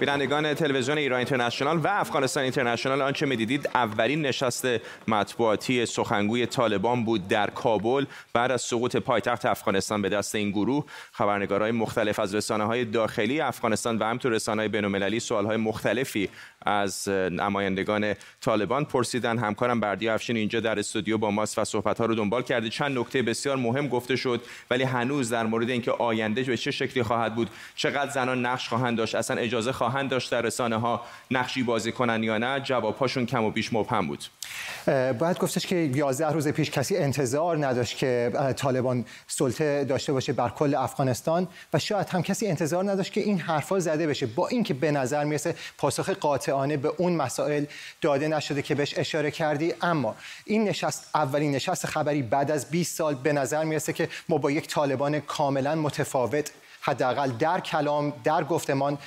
بینندگان تلویزیون ایران اینترنشنال و افغانستان اینترنشنال آنچه می‌دیدید اولین نشست مطبوعاتی سخنگوی طالبان بود در کابل بعد از سقوط پایتخت افغانستان به دست این گروه. خبرنگارهای مختلف از رسانه های داخلی افغانستان و همینطور رسانه های بین‌المللی سوال مختلفی از نمایندگان طالبان پرسیدن. همکارم بردی افشین اینجا در استودیو با ماست و صحبت ها رو دنبال کرده. چند نکته بسیار مهم گفته شد ولی هنوز در مورد اینکه آینده به چه شکلی خواهد بود. چقدر زنان نقش خواهند داشت؟ اصلا اجازه خواهند داشت در رسانه ها نقشی بازی کنن یا نه؟ جوابهاشون کم و بیش مبهم بود. باید گفتش که 11 روز پیش کسی انتظار نداشت که طالبان سلطه داشته باشه بر کل افغانستان و شاید هم کسی انتظار نداشت که این حرفا زده بشه. با اینکه به نظر می‌رسه پاسخ قاطعانه به اون مسائل داده نشده که بهش اشاره کردی. اما این نشست اولین نشست خبری بعد از 20 سال به نظر می‌رسه که ما با یک طالبان کاملا متفاوت حداقل در کلام در گفتمان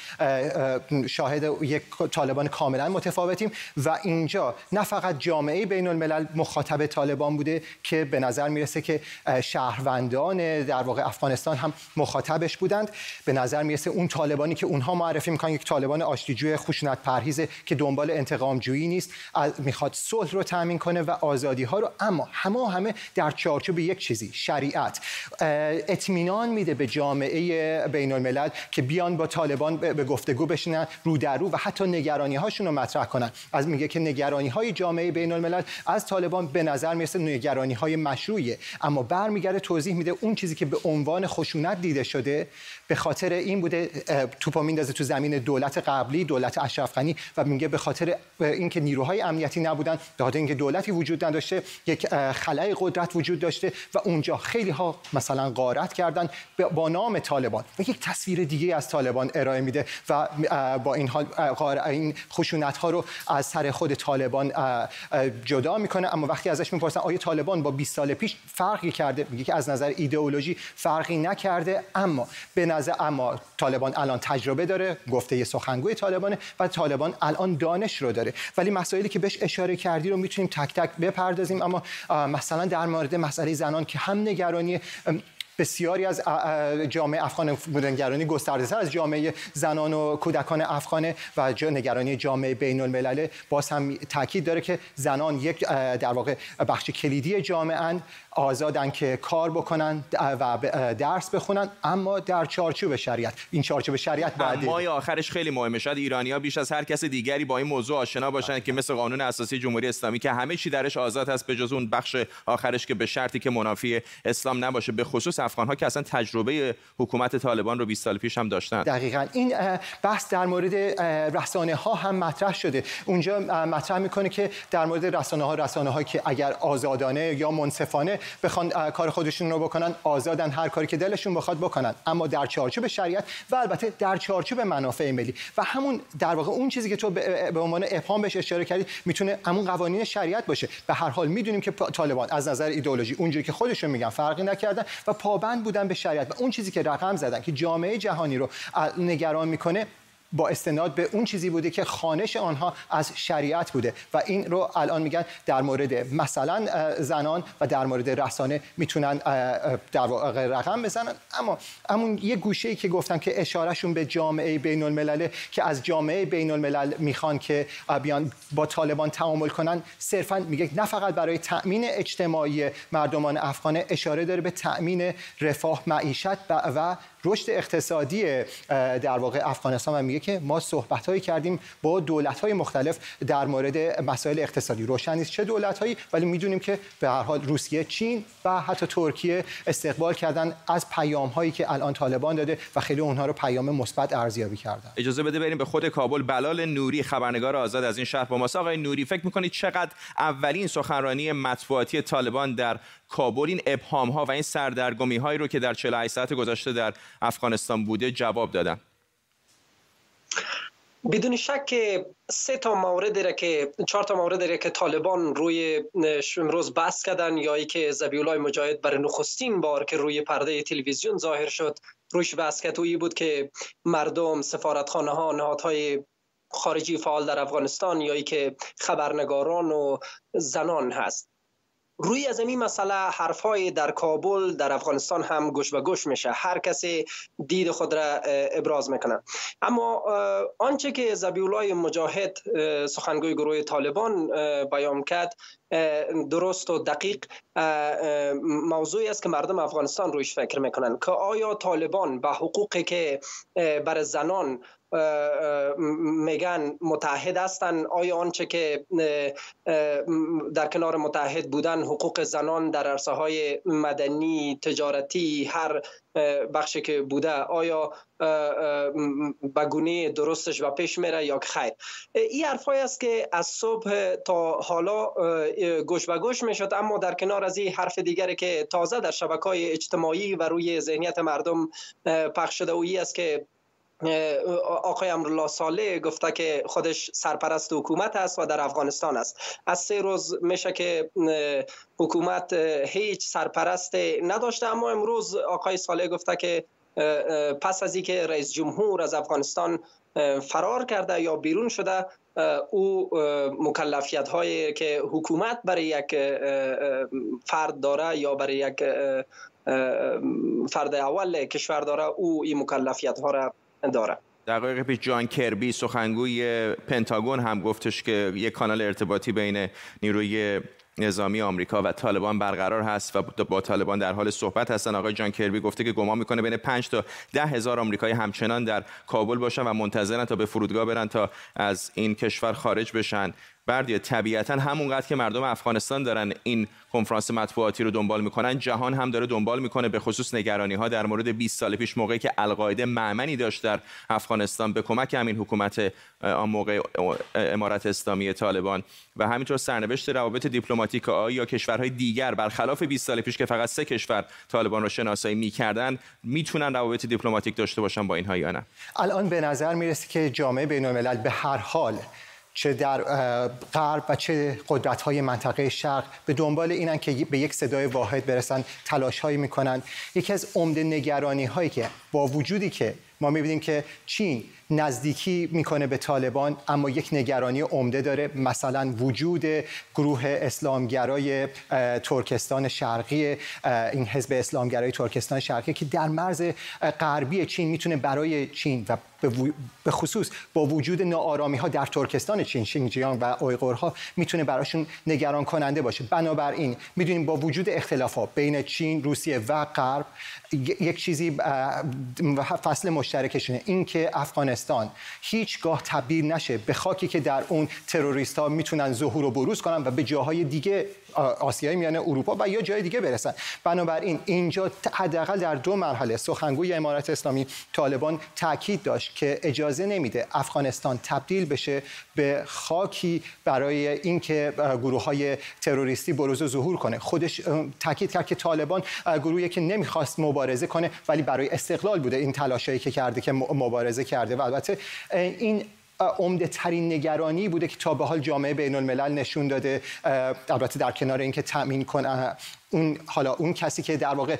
شاهد یک طالبان کاملا متفاوتیم و اینجا نه فقط جامعه بین الملل مخاطب طالبان بوده که به نظر می‌رسه که شهروندان در واقع افغانستان هم مخاطبش بودند. به نظر می‌رسه اون طالبانی که اونها معرفی می‌کنن یک طالبان آشتیجوی خشونت پرهیزه که دنبال انتقام جویی نیست. می‌خواد صلح رو تامین کنه و آزادی ها رو اما همه همه در چارچوب یک چیزی شریعت. اطمینان میده به جامعه بین الملل که بیان با طالبان به گفتگو بشینن رو در رو و حتی نگرانی هاشون رو مطرح کنن. از میگه که نگرانی های جامعه بین الملل از طالبان به نظر می‌رسه نگرانی های مشروعیه. اما برمیگرده توضیح میده اون چیزی که به عنوان خشونت دیده شده به خاطر این بوده توپا میندازه تو زمین دولت قبلی دولت اشرف و میگه به خاطر اینکه نیروهای امنیتی نبودن به خاطر اینکه دولتی وجود نداشته یک خلای قدرت وجود داشته و اونجا خیلی ها مثلا غارت کردن با نام طالبان. و یک تصویر دیگه از طالبان ارائه میده و با این حال این خشونت ها رو از سر خود طالبان جدا می‌کنه. اما وقتی ازش می‌پرسن آیا طالبان با 20 سال پیش فرقی کرده؟ میگه که از نظر ایدئولوژی فرقی نکرده. اما به نظر اما طالبان الان تجربه داره گفته سخنگوی طالبانه و طالبان الان دانش رو داره. ولی مسائلی که بهش اشاره کردی رو می‌تونیم تک تک بپردازیم. اما مثلا در مورد مسئله زنان که هم نگرانی بسیاری از جامعه افغان بودنگرانی گسترده تر از جامعه زنان و کودکان افغانه و نگرانی جامعه بین الملل باز هم تاکید داره که زنان یک در واقع بخش کلیدی جامعه آزادن که کار بکنن و درس بخونن اما در چارچوب شریعت. این چارچوب شریعت بعد مای آخرش خیلی مهمه. شاید ایرانیا بیش از هر کس دیگری با این موضوع آشنا باشن که مثل قانون اساسی جمهوری اسلامی که همه چی درش آزاد هست به جز اون بخش آخرش که به شرطی که منافی اسلام نباشه. به خصوص افغان ها که اصلا تجربه حکومت طالبان رو 20 سال پیش هم داشتن. دقیقا. این بحث در مورد رسانه ها هم مطرح شده. اونجا مطرح می‌کنه که در مورد رسانه ها رسانه هایی که اگر آزادانه یا منصفانه بخوان کار خودشون رو بکنن آزادن هر کاری که دلشون بخواد بکنن. اما در چارچوب شریعت و البته در چارچوب منافع ملی و همون در واقع اون چیزی که تو به عنوان ابهام بهش اشاره کردی می‌تونه همون قوانین شریعت باشه. به هر حال می‌دونیم که طالبان از نظر ایدئولوژی اونجوری که خودشون میگن فرقی نکردن و پابند بودن به شریعت و اون چیزی که رقم زدن که جامعه جهانی رو نگران می‌کنه با استناد به اون چیزی بوده که خانش آنها از شریعت بوده. و این رو الان میگن در مورد مثلا زنان و در مورد رسانه می‌تونن در واقع رقم بزنن. اما همون یه گوشه ای که گفتم که اشارهشون به جامعه بین الملل که از جامعه بین الملل می‌خوان که بیان با طالبان تعامل کنن صرفا میگه نه فقط برای تأمین اجتماعی مردمان افغان اشاره داره به تأمین رفاه معیشت و رشد اقتصادی در واقع افغانستان و میگه که ما صحبت هایی کردیم با دولت های مختلف در مورد مسائل اقتصادی. روشن نیست چه دولت هایی ولی می‌دونیم که به هر حال روسیه چین و حتی ترکیه استقبال کردن از پیام هایی که الان طالبان داده و خیلی اونها رو پیام مثبت ارزیابی کردن. اجازه بده بریم به خود کابل. بلال نوری خبرنگار آزاد از این شهر با ماست. آقای نوری فکر می‌کنید چقدر اولین سخنرانی مطبوعاتی طالبان در کابل این ابهام ها و این سردرگمی هایی رو که در 48 ساعت گذشته در افغانستان بوده جواب دادن. بدون شک سه تا مورد را که چهار تا مورد را که طالبان روی امروز بحث کردن یا ای که زبیولای مجاهد برای نخستین بار که روی پرده تلویزیون ظاهر شد روش بحث کرد بود که مردم سفارتخانه ها نهادهای خارجی فعال در افغانستان یا ای که خبرنگاران و زنان هست. روی از این مسئله حرفهای در کابل در افغانستان هم گوش به گوش میشه. هر کسی دید خود را ابراز می‌کنه. اما آنچه که زبیولای مجاهد سخنگوی گروه طالبان بیان کرد درست و دقیق موضوعی است که مردم افغانستان رویش فکر می‌کنن که آیا طالبان به حقوقی که بر زنان میگن متحد هستند آیا آنچه که در کنار متحد بودن حقوق زنان در عرصه های مدنی تجارتی هر بخشی که بوده آیا بگونه درستش و پیش میره یا خیر؟ این حرفایی است که از صبح تا حالا گوش به گوش می‌شد اما در کنار از این حرف دیگری که تازه در شبکه های اجتماعی و روی ذهنیت مردم پخش شده و است که آقای امرالله صالح گفته که خودش سرپرست حکومت است و در افغانستان است. از سه روز میشه که حکومت هیچ سرپرست نداشته. اما امروز آقای صالح گفته که پس از اینکه رئیس جمهور از افغانستان فرار کرده یا بیرون شده او مکلفیت هایی که حکومت برای یک فرد داره یا برای یک فرد اول کشور داره او این مکلفیت ها را داره دقایق پیش جان کربی سخنگوی پنتاگون هم گفتش که یک کانال ارتباطی بین نیروی نظامی آمریکا و طالبان برقرار هست و با طالبان در حال صحبت هستن. آقای جان کربی گفته که گمان می‌کنه بین 5 تا ده هزار آمریکایی همچنان در کابل باشن و منتظرن تا به فرودگاه برن تا از این کشور خارج بشن. بردیه طبیعتا همونقدر که مردم افغانستان دارن این کنفرانس مطبوعاتی رو دنبال می‌کنن جهان هم داره دنبال می‌کنه به خصوص نگرانی ها در مورد 20 سال پیش موقعی که القاعده معمنی داشت در افغانستان به کمک همین حکومت آن موقع امارت اسلامی طالبان. و همینطور سرنوشت روابط دیپلماتیک آیا کشورهای دیگر. برخلاف 20 سال پیش که فقط سه کشور طالبان رو شناسایی می‌کردن می‌تونن روابط دیپلماتیک داشته باشن با اینها یا نه؟ الان به نظر می‌رسه که جامعه بین به هر حال چه در غرب و چه قدرت های منطقه شرق به دنبال اینن که به یک صدای واحد برسن تلاش هایی می‌کنن. یکی از عمده نگرانی هایی که با وجودی که ما می‌بینیم که چین نزدیکی می‌کنه به طالبان اما یک نگرانی عمده داره. مثلا وجود گروه اسلامگرای ترکستان شرقی این حزب اسلامگرای ترکستان شرقی که در مرز غربی چین می‌تونه برای چین و به خصوص با وجود ناآرامی ها در ترکستان چین شینجیانگ و اویغورها می‌تونه براشون نگران کننده باشه. بنابراین می‌دونیم با وجود اختلافات بین چین روسیه و غرب یک چیزی فصل مشترکشونه. این که افغانستان هیچگاه تبدیل نشه به خاکی که در اون تروریست ها می‌تونن ظهور و بروز کنن و به جاهای دیگه آسیای میانه اروپا و یا جای دیگه برسن. بنابراین اینجا حداقل در دو مرحله سخنگوی امارت اسلامی طالبان تاکید داشت که اجازه نمیده افغانستان تبدیل بشه به خاکی برای اینکه گروه های تروریستی بروز و ظهور کنه. خودش تاکید کرد که طالبان گروهی که نمی‌خواست مبارزه کنه ولی برای استقلال بوده. این تلاشایی که کرده که مبارزه کرده. و البته این عمده ترین نگرانی بوده که تا به حال جامعه بین الملل نشون داده. البته در کنار اینکه تامین کنه اون حالا اون کسی که در واقع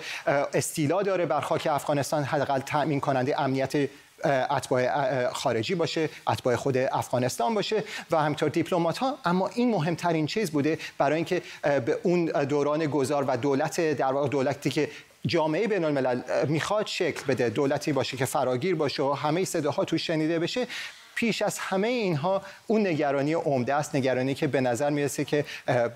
استیلا داره بر خاک افغانستان حداقل تامین کننده امنیت اتباع خارجی باشه اتباع خود افغانستان باشه و همینطور دیپلمات ها اما این مهمترین چیز بوده برای اینکه به اون دوران گذار و دولت در واقع دولتی که جامعه بین الملل می‌خواد شکل بده دولتی باشه که فراگیر باشه و همه صداها توش شنیده بشه. پیش از همه اینها اون نگرانی عمده است نگرانی که به نظر می‌رسه که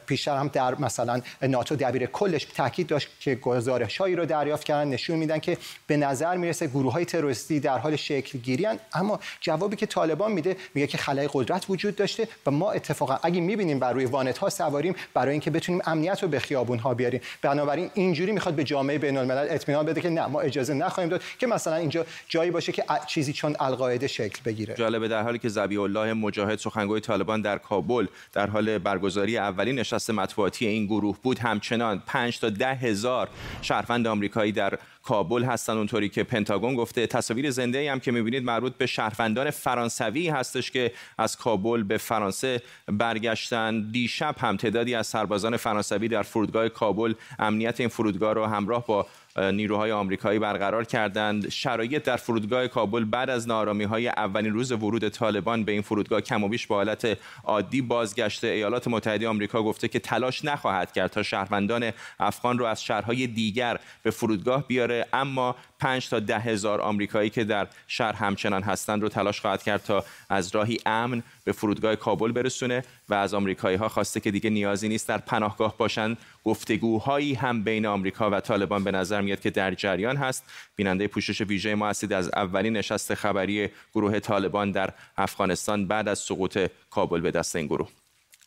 پیشتر هم در مثلا ناتو دبیر کلش تاکید داشت که گزارش هایی رو دریافت کردن نشون میدن که به نظر می‌رسه گروه های تروریستی در حال شکل گیری اما جوابی که طالبان میده میگه که خلای قدرت وجود داشته و ما اتفاقا اگه می‌بینیم بر روی وانت ها سواریم برای اینکه بتونیم امنیت رو به خیابون ها بیاریم. بنابراین اینجوری می‌خواد به جامعه بین الملل اطمینان بده که نه ما اجازه نخواهیم داد که مثلا اینجا جایی باشه که چیزی چون القاعده شکل بگیره. در حالی که زبی الله مجاهد سخنگوی طالبان در کابل در حال برگزاری اولین نشست مطبوعاتی این گروه بود همچنان 5 تا ده هزار شهروند آمریکایی در کابل هستن اونطوری که پنتاگون گفته. تصاویر زنده هم که می‌بینید مربوط به شهروندان فرانسوی هستش که از کابل به فرانسه برگشتن. دیشب هم تعدادی از سربازان فرانسوی در فرودگاه کابل امنیت این فرودگاه رو همراه با نیروهای آمریکایی برقرار کردند. شرایط در فرودگاه کابل بعد از نارامی های اولین روز ورود طالبان به این فرودگاه کم و بیش به حالت عادی بازگشته. ایالات متحده آمریکا گفته که تلاش نخواهد کرد تا شهروندان افغان رو از شهرهای دیگر به فرودگاه بیاره. اما 5 تا ده هزار آمریکایی که در شهر همچنان هستند رو تلاش خواهد کرد تا از راهی امن به فرودگاه کابل برسونه و از آمریکایی ها خواسته که دیگه نیازی نیست در پناهگاه باشند. گفتگوهایی هم بین آمریکا و طالبان به نظر میاد که در جریان هست. بیننده پوشش ویژه ما هستید از اولین نشست خبری گروه طالبان در افغانستان بعد از سقوط کابل به دست این گروه.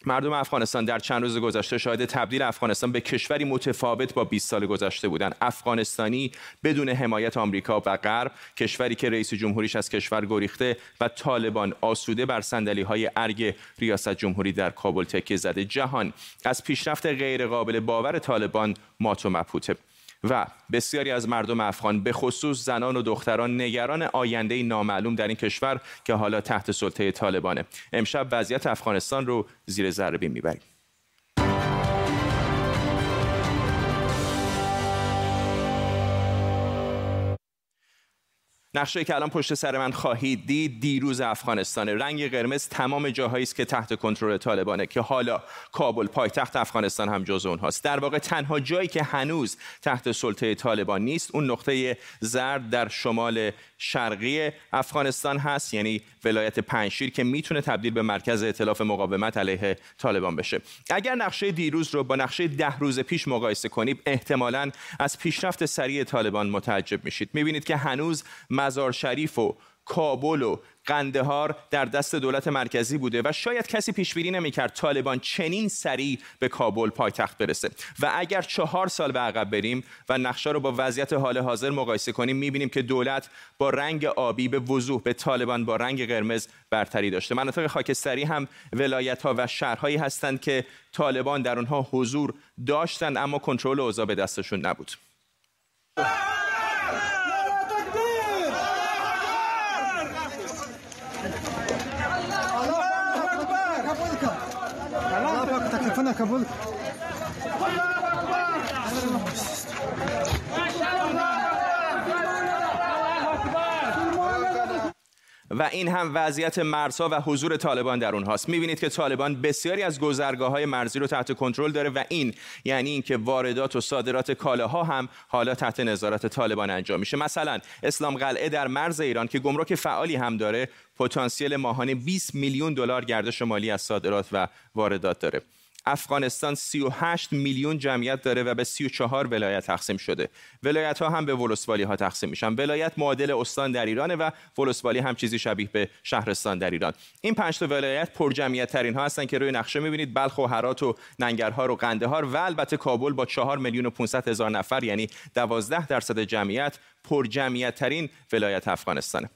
مردم افغانستان در چند روز گذشته شاهد تبدیل افغانستان به کشوری متفاوت با 20 سال گذشته بودند. افغانستانی بدون حمایت آمریکا و غرب کشوری که رئیس جمهوریش از کشور گریخته و طالبان آسوده بر صندلی های ارگ ریاست جمهوری در کابل تکیه زده. جهان از پیشرفت غیرقابل باور طالبان مات و مبهوته و بسیاری از مردم افغان به خصوص زنان و دختران نگران آینده نامعلوم در این کشور که حالا تحت سلطه طالبانه. امشب وضعیت افغانستان رو زیر ذره بین می‌بریم. نقشه که الان پشت سر من خواهید دید دیروز افغانستان رنگ قرمز تمام جاهایی است که تحت کنترل طالبانه که حالا کابل پایتخت افغانستان هم جز اونهاست. در واقع تنها جایی که هنوز تحت سلطه طالبان نیست اون نقطه زرد در شمال شرقی افغانستان هست یعنی ولایت پنشیر که می‌تونه تبدیل به مرکز ائتلاف مقاومت علیه طالبان بشه. اگر نقشه دیروز رو با نقشه ده روز پیش مقایسه کنید احتمالا از پیشرفت سریع طالبان متعجب میشید. می‌بینید که هنوز مزار شریف و کابل و قندهار در دست دولت مرکزی بوده و شاید کسی پیش بینی نمی‌کرد طالبان چنین سریع به کابل پایتخت برسه. و اگر چهار سال به عقب بریم و نقشه رو با وضعیت حال حاضر مقایسه کنیم می‌بینیم که دولت با رنگ آبی به وضوح به طالبان با رنگ قرمز برتری داشته. مناطق خاکستری هم ولایت ها و شهرهایی هستند که طالبان در اونها حضور داشتند اما کنترل اوضاع به دستشون نبود. Kabul. و این هم وضعیت مرزها و حضور طالبان در اونهاست. می‌بینید که طالبان بسیاری از گذرگاه های مرزی رو تحت کنترل داره و این یعنی اینکه واردات و صادرات کالاها هم حالا تحت نظارت طالبان انجام میشه. مثلا اسلام قلعه در مرز ایران که گمرک فعالی هم داره پتانسیل ماهانه 20 میلیون دلار گردش مالی از صادرات و واردات داره. افغانستان 38 میلیون جمعیت داره و به 34 ولایت تقسیم شده. ولایت ها هم به ولسوالی ها تقسیم میشن. ولایت معادل استان در ایرانه و ولسوالی هم چیزی شبیه به شهرستان در ایران. این پنج تا ولایت پر جمعیت ترین ها هستن که روی نقشه می‌بینید. بلخ و هرات و ننگرهار و قندهار و البته کابل با 4 میلیون و 500 هزار نفر یعنی 12 درصد جمعیت پر جمعیت ترین ولایت افغانستانه.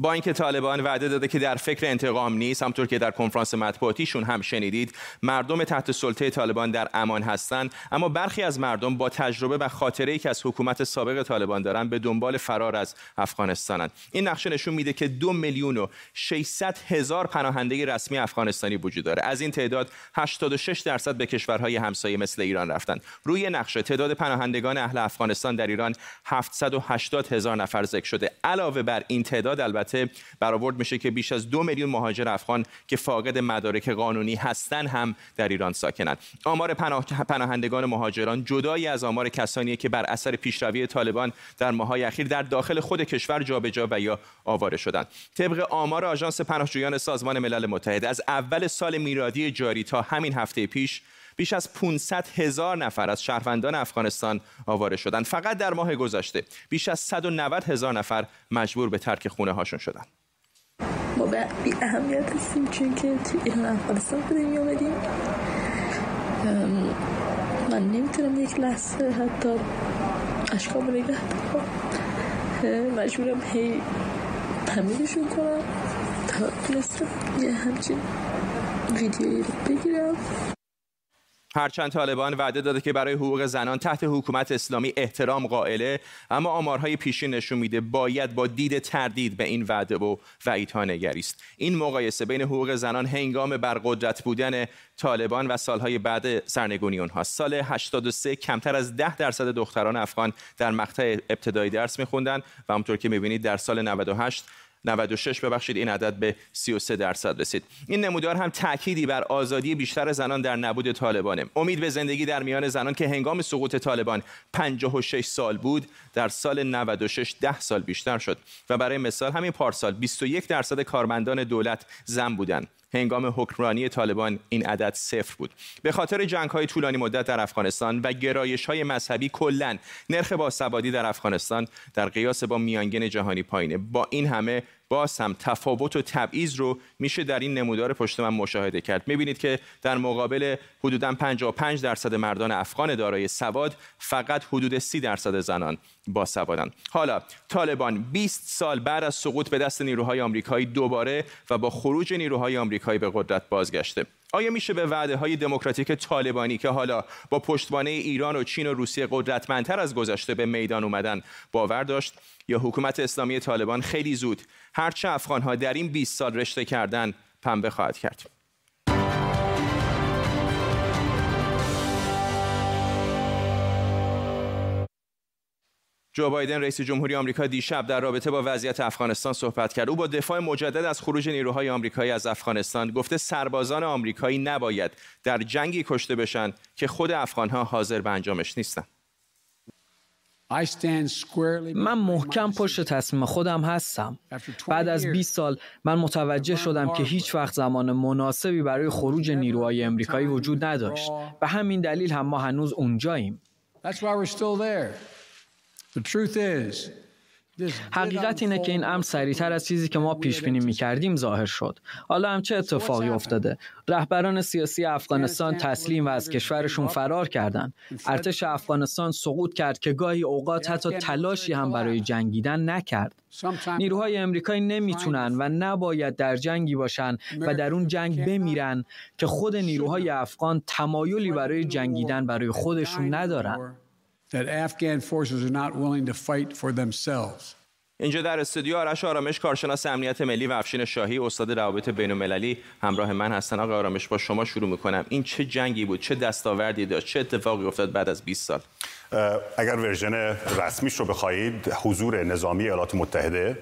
با اینکه طالبان وعده داده که در فکر انتقام نیست همطور که در کنفرانس مطبوعاتیشون هم شنیدید مردم تحت سلطه طالبان در امان هستند. اما برخی از مردم با تجربه و خاطره ای که از حکومت سابق طالبان دارن به دنبال فرار از افغانستانند این نقشه نشون میده که دو میلیون و 600 هزار پناهنده رسمی افغانستانی وجود داره. از این تعداد 86 درصد به کشورهای همسایه مثل ایران رفتند. روی نقشه تعداد پناهندگان اهل افغانستان در ایران 780 هزار نفر ذکر شده. علاوه بر این تعداد البته البته برآورد میشه که بیش از دو میلیون مهاجر افغان که فاقد مدارک قانونی هستند هم در ایران ساکنند آمار پناه... پناهندگان مهاجران جدایی از آمار کسانی که بر اثر پیشروی طالبان در ماهای اخیر در داخل خود کشور جابجا و یا آواره شدند. طبق آمار آژانس پناهجویان سازمان ملل متحد از اول سال میلادی جاری تا همین هفته پیش بیش از 500 هزار نفر از شهروندان افغانستان آواره شدند. فقط در ماه گذشته بیش از 190 هزار نفر مجبور به ترک خونه هاشون شدند. ما بی اهمیت هستیم چون که تو ایران افغانستان به دنیا آمدیم من نمی‌تونم یک لحظه حتی اشکام نگه مجبورم هی تمیزشون کنم تا تونستم یه همچین ویدیویی رو بگیرم. هرچند طالبان وعده داده که برای حقوق زنان تحت حکومت اسلامی احترام قائله اما آمارهای پیشین نشون میده باید با دید تردید به این وعده و وعیدها نگریست. این مقایسه بین حقوق زنان هنگام برقدرت بودن طالبان و سالهای بعد سرنگونی اونها. سال 83 کمتر از 10 درصد دختران افغان در مقطع ابتدایی درس میخوندن و همونطور که می‌بینید در سال 98 96 ببخشید این عدد به 33 درصد رسید. این نمودار هم تأکیدی بر آزادی بیشتر زنان در نبود طالبانه. امید به زندگی در میان زنان که هنگام سقوط طالبان 56 سال بود در سال 96 10 سال بیشتر شد. و برای مثال همین پارسال 21 درصد کارمندان دولت زن بودند. هنگام حکمرانی طالبان این عدد صفر بود. به خاطر جنگ های طولانی مدت در افغانستان و گرایش های مذهبی کلا نرخ باسوادی در افغانستان در قیاس با میانگین جهانی پایینه. با این همه باز هم تفاوت و تبعیض رو میشه در این نمودار پشت من مشاهده کرد. می‌بینید که در مقابل حدودا 55 درصد مردان افغان دارای سواد فقط حدود 30 درصد زنان با سوادن. حالا طالبان 20 سال بعد از سقوط به دست نیروهای آمریکایی دوباره و با خروج نیروهای آمریکایی به قدرت بازگشته. آیا میشه به وعده های دموکراتیک طالبانی که حالا با پشتوانه ایران و چین و روسیه قدرتمندتر از گذشته به میدان اومدن باور داشت؟ یا حکومت اسلامی طالبان خیلی زود هرچه افغانها در این 20 سال رشته کردن پنبه خواهد کرد؟ جو بایدن رئیس جمهوری آمریکا دیشب در رابطه با وضعیت افغانستان صحبت کرد او با دفاع مجدد از خروج نیروهای آمریکایی از افغانستان گفته سربازان آمریکایی نباید در جنگی کشته بشن که خود افغانها حاضر به انجامش نیستند من محکم پشت تصمیم خودم هستم. بعد از 20 سال من متوجه شدم که هیچ وقت زمان مناسبی برای خروج نیروهای امریکایی وجود نداشت. به همین دلیل هم ما هنوز اونجاییم. حقیقت اینه که این امر سریعتر از چیزی که ما پیش بینی می‌کردیم ظاهر شد. حالا هم چه اتفاقی افتاده؟ رهبران سیاسی افغانستان تسلیم و از کشورشون فرار کردند. ارتش افغانستان سقوط کرد که گاهی اوقات حتی تلاشی هم برای جنگیدن نکرد. نیروهای امریکایی نمی‌تونن و نباید در جنگی باشن و در اون جنگ بمیرن که خود نیروهای افغان تمایلی برای جنگیدن برای خودشون ندارن. That Afghan forces are not willing to fight for themselves. اینجا در استودیو آرش آرامش کارشناس امنیت ملی و افشین شاهی استاد روابط بین المللی همراه من هستن. آقای آرامش با شما شروع می‌کنم. این چه جنگی بود؟ چه دستاوردی داشت؟ چه اتفاقی افتاد بعد از 20 سال؟ اگر ورژن رسمیش رو بخواهید حضور نظامی ایالات متحده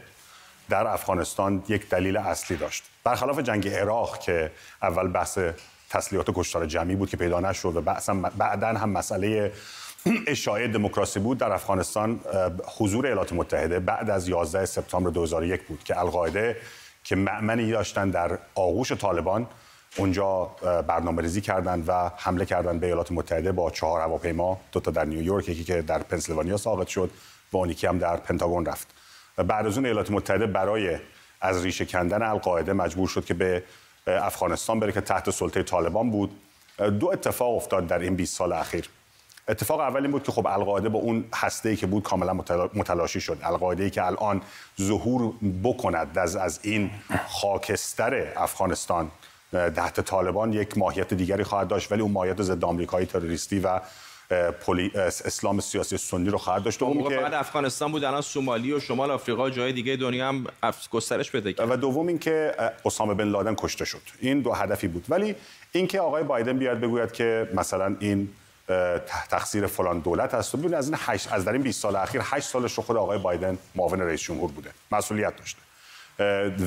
در افغانستان یک دلیل اصلی داشت. برخلاف جنگ عراق که اول بحث تسلیحات کشتار جمعی بود که پیدا نشد و بعدا هم مسئله اشاعه دموکراسی بود در افغانستان حضور ایالات متحده بعد از 11 سپتامبر 2001 بود که القاعده که معمنی داشتن در آغوش طالبان اونجا برنامه ریزی کردند و حمله کردند به ایالات متحده با چهار هواپیما دو تا در نیویورک یکی که در پنسیلوانیا ساقط شد و اون هم در پنتاگون رفت. و بعد از اون ایالات متحده برای از ریشه کندن القاعده مجبور شد که به افغانستان بره که تحت سلطه طالبان بود. دو اتفاق افتاد در این 20 سال اخیر. اتفاق اول این بود که خب القاعده با اون هسته که بود کاملا متلاشی شد. القاعده که الان ظهور بکند از از این خاکستر افغانستان تحت طالبان یک ماهیت دیگری خواهد داشت ولی اون ماهیت ضد آمریکایی تروریستی و پولی... اسلام سیاسی سنی رو خواهد داشت. اون که افغانستان بود الان سومالی و شمال آفریقا جای دیگه دنیا هم گسترش بده و دوم اینکه اسامه بن لادن کشته شد. این دو هدفی بود. ولی اینکه آقای بایدن بیاد بگوید که مثلا این تقصیر فلان دولت است و از این هشت از در این 20 سال اخیر 8 سالش رو خود آقای بایدن معاون رئیس جمهور بوده. مسئولیت داشته.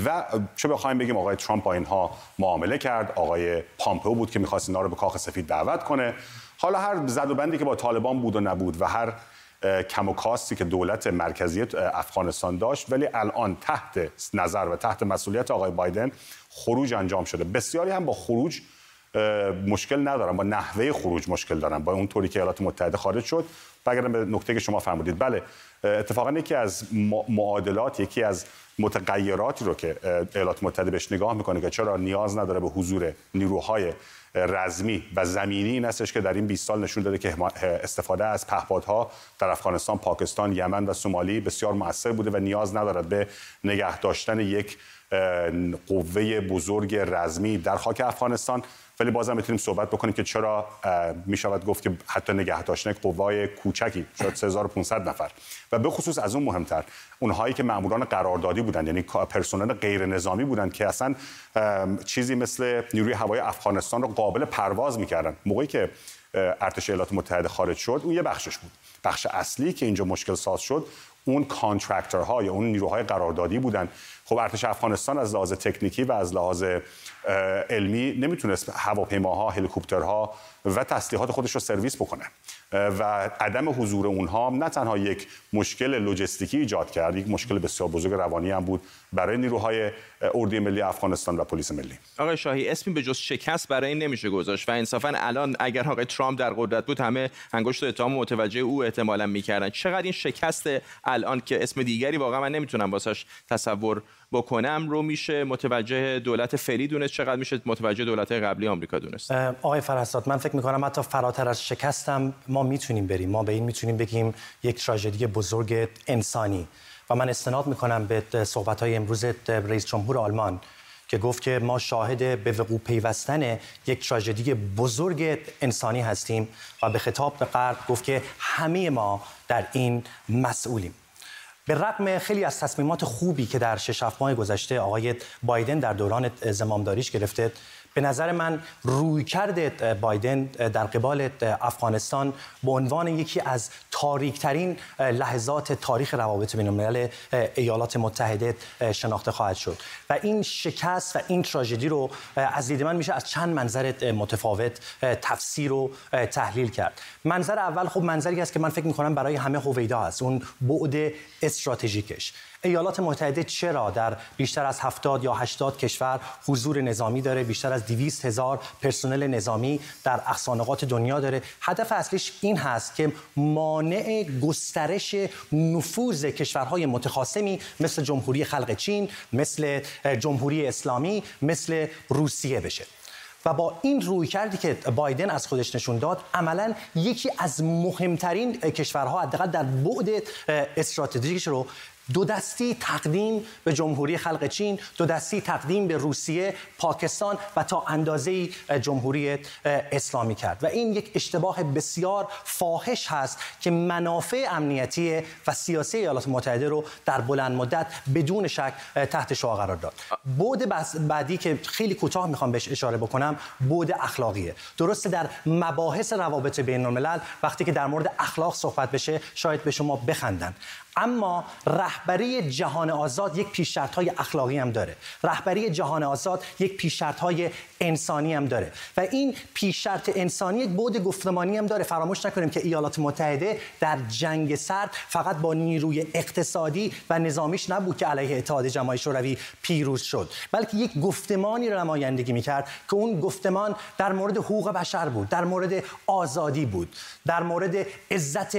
و چه بخوایم بگیم آقای ترامپ با اینها معامله کرد. آقای پامپئو بود که می‌خواست اینا رو به کاخ سفید دعوت کنه. حالا هر زد و بندی که با طالبان بود و نبود و هر کم و کاستی که دولت مرکزی افغانستان داشت ولی الان تحت نظر و تحت مسئولیت آقای بایدن خروج انجام شده. بسیاری هم با خروج مشکل ندارن با نحوه خروج مشکل دارن با اون طوری که ایالات متحده خارج شد. برگردم به نکته که شما فرمودید. بله اتفاقا یکی از معادلات یکی از متغیراتی رو که ایالات متحده بهش نگاه می‌کنه که چرا نیاز نداره به حضور نیروهای رزمی و زمینی این هستش که در این 20 سال نشون داده که استفاده از پهپادها در افغانستان، پاکستان، یمن و سومالی بسیار موثر بوده و نیاز ندارد به نگه داشتن یک قوه بزرگ رزمی در خاک افغانستان. ولی بازم می‌تونیم صحبت بکنیم که چرا می‌شود گفت که حتی نگه داشتن قوای کوچکی شاید 3500 نفر. و به خصوص از اون مهمتر اونهایی که ماموران قراردادی بودن یعنی پرسنل غیر نظامی بودن که اصلا چیزی مثل نیروی هوای افغانستان رو قابل پرواز می‌کردن. موقعی که ارتش ایالات متحده خارج شد اون یه بخشش بود. بخش اصلی که اینجا مشکل ساز شد اون کانترکتورها یا اون نیروهای قراردادی بودن. خب ارتش افغانستان از لحاظ تکنیکی و از لحاظ علمی نمی‌تونست هواپیماها هلیکوپترها و تسلیحات خودش رو سرویس بکنه. و عدم حضور اونها نه تنها یک مشکل لوجستیکی ایجاد کرد یک مشکل بسیار بزرگ روانی هم بود برای نیروهای اردوی ملی افغانستان و پلیس ملی. آقای شاهی اسمی به جز شکست برای این نمیشه گذاشت و انصافا الان اگر آقای ترامپ در قدرت بود همه انگشت اتهام متوجه او احتمالا می‌کردن. چقدر این شکست الان که اسم دیگری واقعا من نمی‌تونم واسش تصور بکنم رو میشه. متوجه دولت فعلی دونست چقدر میشه. متوجه دولت قبلی آمریکا دونست. آقای فرستاد من فکر می‌کنم حتی فراتر از شکستم ما می‌تونیم بریم. ما به این می‌تونیم بگیم یک تراژدی بزرگ انسانی. و من استناد می‌کنم به صحبت های امروز رئیس جمهور آلمان که گفت که ما شاهد به وقوع پیوستن یک تراژدی بزرگ انسانی هستیم. و به خطاب به غرب گفت که همه ما در این مسئولیم. به رغم خیلی از تصمیمات خوبی که در شش ماه گذشته آقای بایدن در دوران زمامداریش گرفته به نظر من رویکرد بایدن در قبال افغانستان به عنوان یکی از تاریکترین لحظات تاریخ روابط بین الملل ایالات متحده شناخته خواهد شد. و این شکست و این تراژدی رو از دید من میشه از چند منظر متفاوت تفسیر و تحلیل کرد. منظر اول خب منظری است که من فکر می‌کنم برای همه هویدا است. اون بعد استراتژیکش. ایالات متحده چرا در بیشتر از 70 یا 80 کشور حضور نظامی داره؟ بیشتر از 200 هزار پرسنل نظامی در اقصانقات دنیا داره. هدف اصلیش این هست که مانع گسترش نفوذ کشورهای متخاصمی مثل جمهوری خلق چین مثل جمهوری اسلامی مثل روسیه بشه. و با این روی کردی که بایدن از خودش نشون داد عملا یکی از مهمترین کشورها حداقل در بعد استراتژیکش رو دو دستی تقدیم به جمهوری خلق چین دو دستی تقدیم به روسیه پاکستان و تا اندازه جمهوری اسلامی کرد. و این یک اشتباه بسیار فاحش هست که منافع امنیتی و سیاسی ایالات متحده رو در بلند مدت بدون شک تحت شعا قرار داد. بود بعدی که خیلی کوتاه می‌خوام بهش اشاره بکنم بود اخلاقیه. درسته در مباحث روابط بین الملل وقتی که در مورد اخلاق صحبت بشه شاید به شما بخندن. اما رهبری جهان آزاد یک پیشرت های اخلاقی هم داره. رهبری جهان آزاد یک پیشرت های انسانی هم داره. و این پیشرت انسانی یک بود گفتمانی هم داره. فراموش نکنیم که ایالات متحده در جنگ سرد فقط با نیروی اقتصادی و نظامیش نبود که علیه اتحاد جماهیر شوروی پیروز شد. بلکه یک گفتمانی رو نمایندگی می‌کرد که اون گفتمان در مورد حقوق بشر بود در مورد آزادی بود در مورد عزت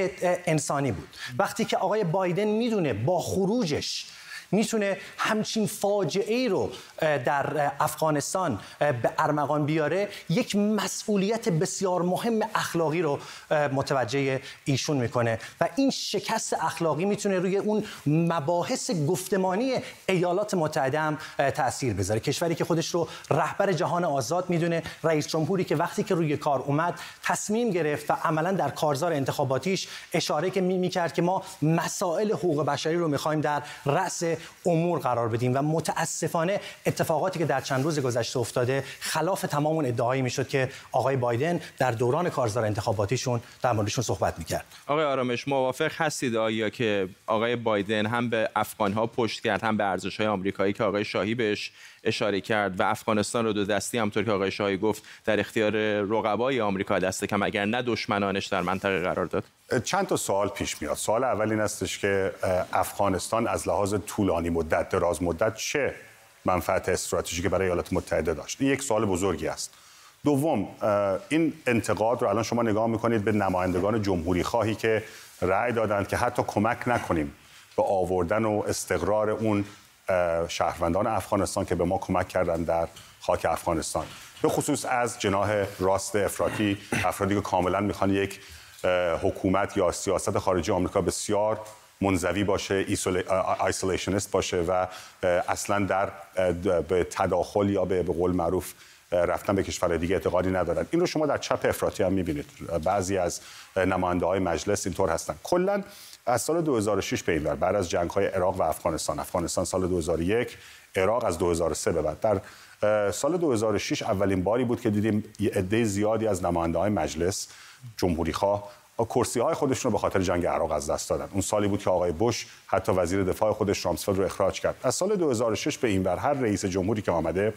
انسانی بود. وقتی که آقای بایدن می‌دونه با خروجش. می‌تونه همچین فاجعه ای رو در افغانستان به ارمغان بیاره یک مسئولیت بسیار مهم اخلاقی رو متوجه ایشون می‌کنه. و این شکست اخلاقی می‌تونه روی اون مباحث گفتمانی ایالات متحده هم تاثیر بذاره. کشوری که خودش رو رهبر جهان آزاد می‌دونه رئیس جمهوری که وقتی که روی کار اومد تصمیم گرفت و عملا در کارزار انتخاباتیش اشاره که می‌کرد که ما مسائل حقوق بشری رو می‌خوایم در رأس امور قرار بدیم و متاسفانه اتفاقاتی که در چند روز گذشته افتاده خلاف تمام اون ادعایی می‌شد که آقای بایدن در دوران کارزار انتخاباتیشون در موردشون صحبت می‌کرد. آقای آرامش موافق هستید آیا که آقای بایدن هم به افغانها پشت کرد هم به ارزش‌های آمریکایی که آقای شاهی بهش اشاره کرد و افغانستان رو دو دستی همطور که آقای شاهی گفت در اختیار رقبای آمریکا دست کم اگر نه دشمنانش در منطقه قرار داد. چند تا سوال پیش میاد. سوال اول این استش که افغانستان از لحاظ طولانی مدت دراز مدت چه منفعت استراتژیک برای ایالات متحده داشت؟ این یک سوال بزرگی است. دوم این انتقاد رو الان شما نگاه می‌کنید به نمایندگان جمهوری. خواهی که رأی دادند که حتی کمک نکنیم به آوردن و استقرار اون شهروندان افغانستان که به ما کمک کردن در خاک افغانستان. به خصوص از جناح راست افراطی افرادی که کاملا می‌خوان یک حکومت یا سیاست خارجی آمریکا بسیار منزوی باشه isolationist باشه و اصلا در به تداخل یا به قول معروف رفتن به کشور دیگه اعتقادی ندارن. این رو شما در چپ افراطی هم می‌بینید. بعضی از نماینده های مجلس اینطور هستن. کلا از سال 2006 به این بعد از جنگ های عراق و افغانستان. افغانستان سال 2001 عراق از 2003 به بعد. در سال 2006 اولین باری بود که دیدیم عده زیادی از نماینده های مجلس جمهوری خواه کرسی های خودشون رو به خاطر جنگ عراق از دست دادن. اون سالی بود که آقای بوش حتی وزیر دفاع خودش رامسفلد رو اخراج کرد. از سال 2006 به این بر هر رئیس جمهوری که آمده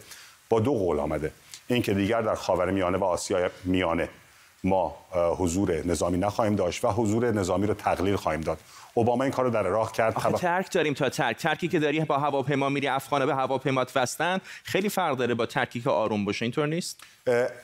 با دو قول آمده. این که دیگر در خاورمیانه و آسیای میانه ما حضور نظامی نخواهیم داشت و حضور نظامی رو تقلیل خواهیم داد. اوباما این کارو در عراق کرد. آخه ترک داریم تا ترک. ترکی که داری با هواپیما میری افغانه به هواپیمات وستن خیلی فرق داره با ترکی که آروم باشه. اینطور نیست؟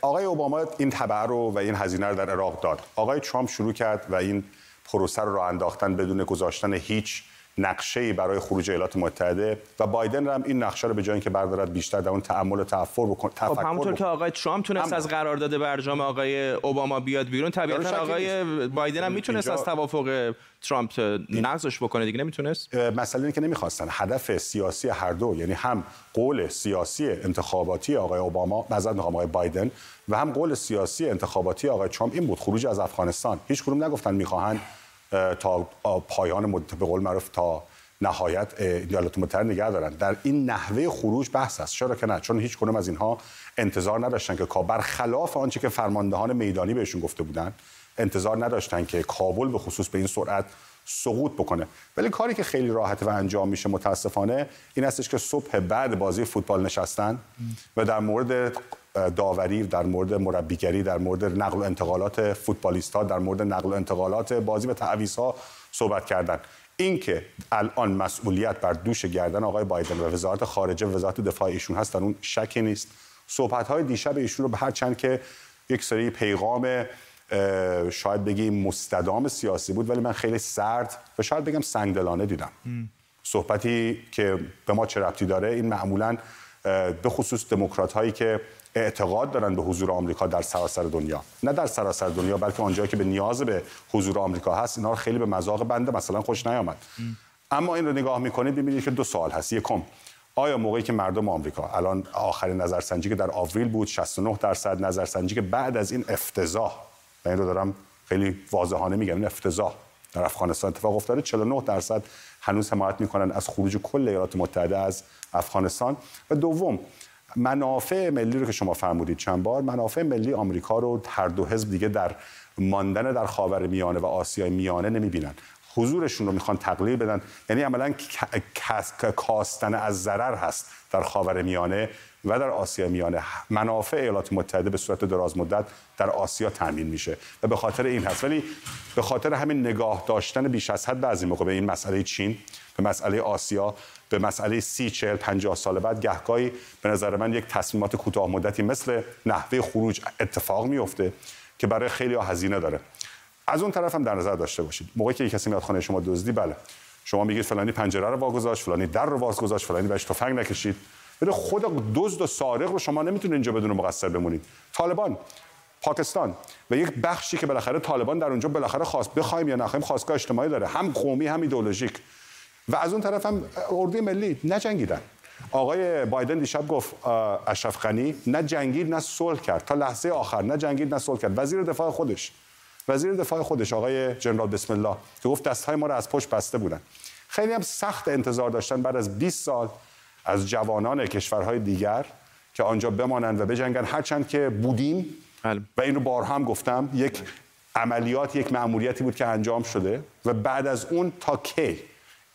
آقای اوباما این تبع رو و این هزینه رو در عراق داد. آقای ترامپ شروع کرد و این پروسه رو راه انداختن بدون گذاشتن هیچ نقشه برای خروج ایالات متحده و بایدن هم این نقشه رو به جای اینکه بردارد بیشتر در اون تعامل و تفکر بکنه خب همونطور که آقای ترامپ تونست از قرارداد برجام آقای اوباما بیاد بیرون طبیعتا آقای بایدن هم می‌تونست از توافق ترامپ نقضش بکنه دیگه نمی‌تونست؟ مسئله اینه که نمی‌خواستن. هدف سیاسی هر دو یعنی هم قول سیاسی انتخاباتی آقای اوباما نظر آقای بایدن و هم قول سیاسی انتخاباتی آقای ترامپ این بود خروج از افغانستان. هیچ کدوم نگفتن می‌خواهند تا پایان مدت به قول معروف تا نهایت ایالات متحده نگه دارن. در این نحوه خروج بحث است. چرا که نه؟ چون هیچ کنم از اینها انتظار نداشتن که برخلاف آنچه که فرماندهان میدانی بهشون گفته بودن انتظار نداشتن که کابل به خصوص به این سرعت سقوط بکنه. ولی کاری که خیلی راحت و انجام میشه متاسفانه این هستش که صبح بعد بازی فوتبال نشستن و در مورد داوری در مورد مربیگری در مورد نقل و انتقالات فوتبالیست ها در مورد نقل و انتقالات بازی و تعویض ها صحبت کردن. اینکه الان مسئولیت بر دوش گردن آقای بایدن و وزارت خارجه و وزارت دفاع ایشون هست در اون شکی نیست. صحبت های دیشب ایشون رو به هر چند که یک سری پیغام شاید بگیم مستدام سیاسی بود ولی من خیلی سرد و شاید بگم سنگدلانه دیدم. صحبتی که به ما چه ربطی داره؟ این معمولا به خصوص دموکرات هایی که اعتقاد دارن به حضور آمریکا در سراسر دنیا. نه در سراسر دنیا بلکه آنجایی که به نیاز به حضور آمریکا هست اینا رو خیلی به مذاق بنده مثلا خوش نیامد. اما این رو نگاه می‌کنید ببینید که دو سوال هست. یکم آیا موقعی که مردم آمریکا الان آخرین نظرسنجی که در آوریل بود 69 درصد نظرسنجی که بعد از این افتضاح و این رو دارم خیلی واضحانه میگم. این افتضاح. در افغانستان اتفاق افتاده. 49 درصد هنوز حمایت می‌کنن از خروج کل ایالات متحده از افغانستان. و دوم منافع ملی رو که شما فرمودید چند بار منافع ملی آمریکا رو هر دو حزب دیگه در ماندن در خاور میانه و آسیای میانه نمی‌بینن. حضورشون رو می‌خوان تقلیل بدن. یعنی عملا کاستن از ضرر هست در خاور میانه. و در آسیا میانه منافع ایالات متحده به صورت دراز مدت در آسیا تامین میشه و به خاطر این هست. ولی به خاطر همین نگاه داشتن بیش از حد بعضی موقع به این مسئله چین به مسئله آسیا به مسئله سی چهل پنجاه سال بعد گهگاهی به نظر من یک تصمیمات کوتاه مدتی مثل نحوه خروج اتفاق میفته که برای خیلی هزینه داره. از اون طرف هم در نظر داشته باشید. موقعی که کسی میاد خانه شما دزدی بله. شما میگید فلانی پنجره رو واگذاشت فلانی در رو واز گذاشت فلانی بهش تفنگ نکشید. ولی خود دزد و سارق رو شما نمی‌تونید اینجا بدون مقصر بمونید. طالبان پاکستان و یک بخشی که بالاخره طالبان در اونجا بالاخره خواست بخوایم یا نخوایم خواستگاه اجتماعی داره. هم قومی هم ایدئولوژیک. و از اون طرف هم اردوی ملی نجنگیدن. آقای بایدن دیشب گفت اشرف غنی نه جنگید نه صلح کرد. تا لحظه آخر نه جنگید نه صلح کرد. وزیر دفاع خودش. وزیر دفاع خودش آقای جنرال بسم الله که گفت دستهای ما رو از پشت بسته بودن. خیلی هم سخت انتظار داشتن بعد از 20 سال از جوانان کشورهای دیگر که آنجا بمانند و بجنگن هرچند که بودیم بله. و این رو بارها هم گفتم یک عملیات یک مأموریتی بود که انجام شده و بعد از اون تا کی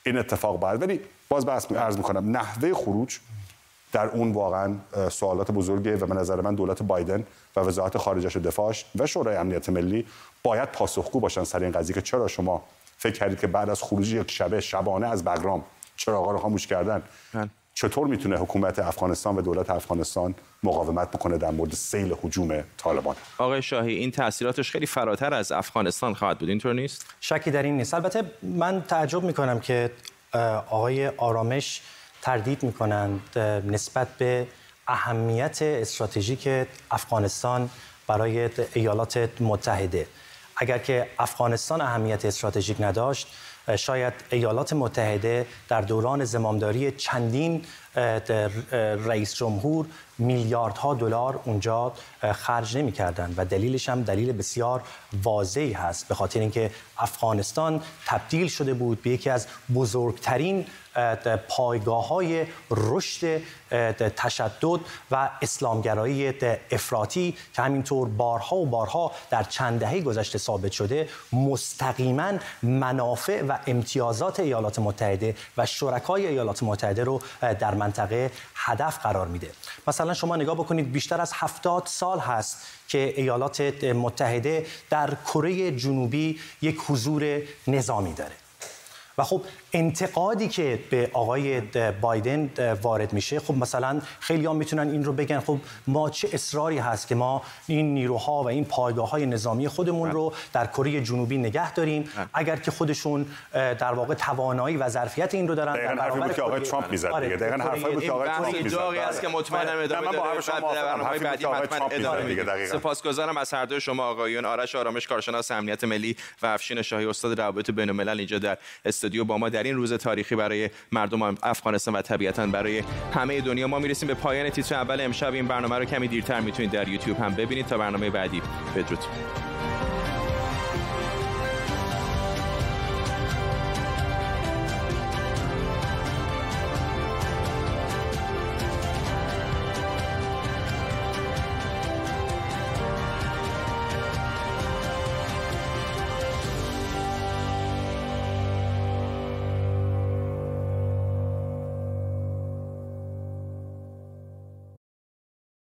این اتفاق باید ولی باز بحث عرض می‌کنم نحوه خروج در اون واقعا سوالات بزرگه و به نظر من دولت بایدن و وزارت خارجه و دفاعش و شورای امنیت ملی باید پاسخگو باشن سر این قضیه که چرا شما فکر کردید که بعد از خروج یک شبه شبانه از بغرام چراغا رو خاموش کردن بله. چطور می‌تونه حکومت افغانستان و دولت افغانستان مقاومت بکنه در مورد سیل حجوم طالبان؟ آقای شاهی این تاثیراتش خیلی فراتر از افغانستان خواهد بود اینطور نیست؟ شکی در این نیست. البته من تعجب می‌کنم که آقای آرامش تردید می‌کنند نسبت به اهمیت استراتژیک افغانستان برای ایالات متحده. اگر که افغانستان اهمیت استراتژیک نداشت شاید ایالات متحده در دوران زمامداری چندین رئیس جمهور میلیاردها دلار اونجا خرج نمی کردن و دلیلش هم دلیل بسیار واضحی هست. به خاطر اینکه افغانستان تبدیل شده بود به یکی از بزرگترین پایگاه های رشد تشدد و اسلامگرایی افراطی که همینطور بارها و بارها در چند دهه گذشته ثابت شده مستقیما منافع و امتیازات ایالات متحده و شرکای ایالات متحده رو در منطقه هدف قرار میده. مثلا شما نگاه بکنید بیشتر از هفتاد سال هست که ایالات متحده در کره جنوبی یک حضور نظامی داره. و خب انتقادی که به آقای بایدن وارد میشه خب مثلا خیلی هم می‌تونن این رو بگن خب ما چه اصراری هست که ما این نیروها و این پایگاه های نظامی خودمون رو در کره جنوبی نگه داریم؟ اگر که خودشون در واقع توانایی و ظرفیت این رو دارن دقیقاً حرفی بود که آقای ترامپ می‌زد دیگه. آره، دقیقاً حرفی بود که آقای ترامپ می‌زد. جایی است که مطمئنم ادامه داره. بعدی حتما ادامه سپاسگزارم از هر دو شما آقایون آرش آرامش کارشناس امنیت ملی و افشین شاهی استاد روابط بین‌الملل اینجا در استودیو با ما در روز تاریخی برای مردم افغانستان و طبیعتا برای همه دنیا. ما می‌رسیم به پایان تیتر اول. امشب این برنامه رو کمی دیرتر می‌تونید در یوتیوب هم ببینید. تا برنامه بعدی بدرود.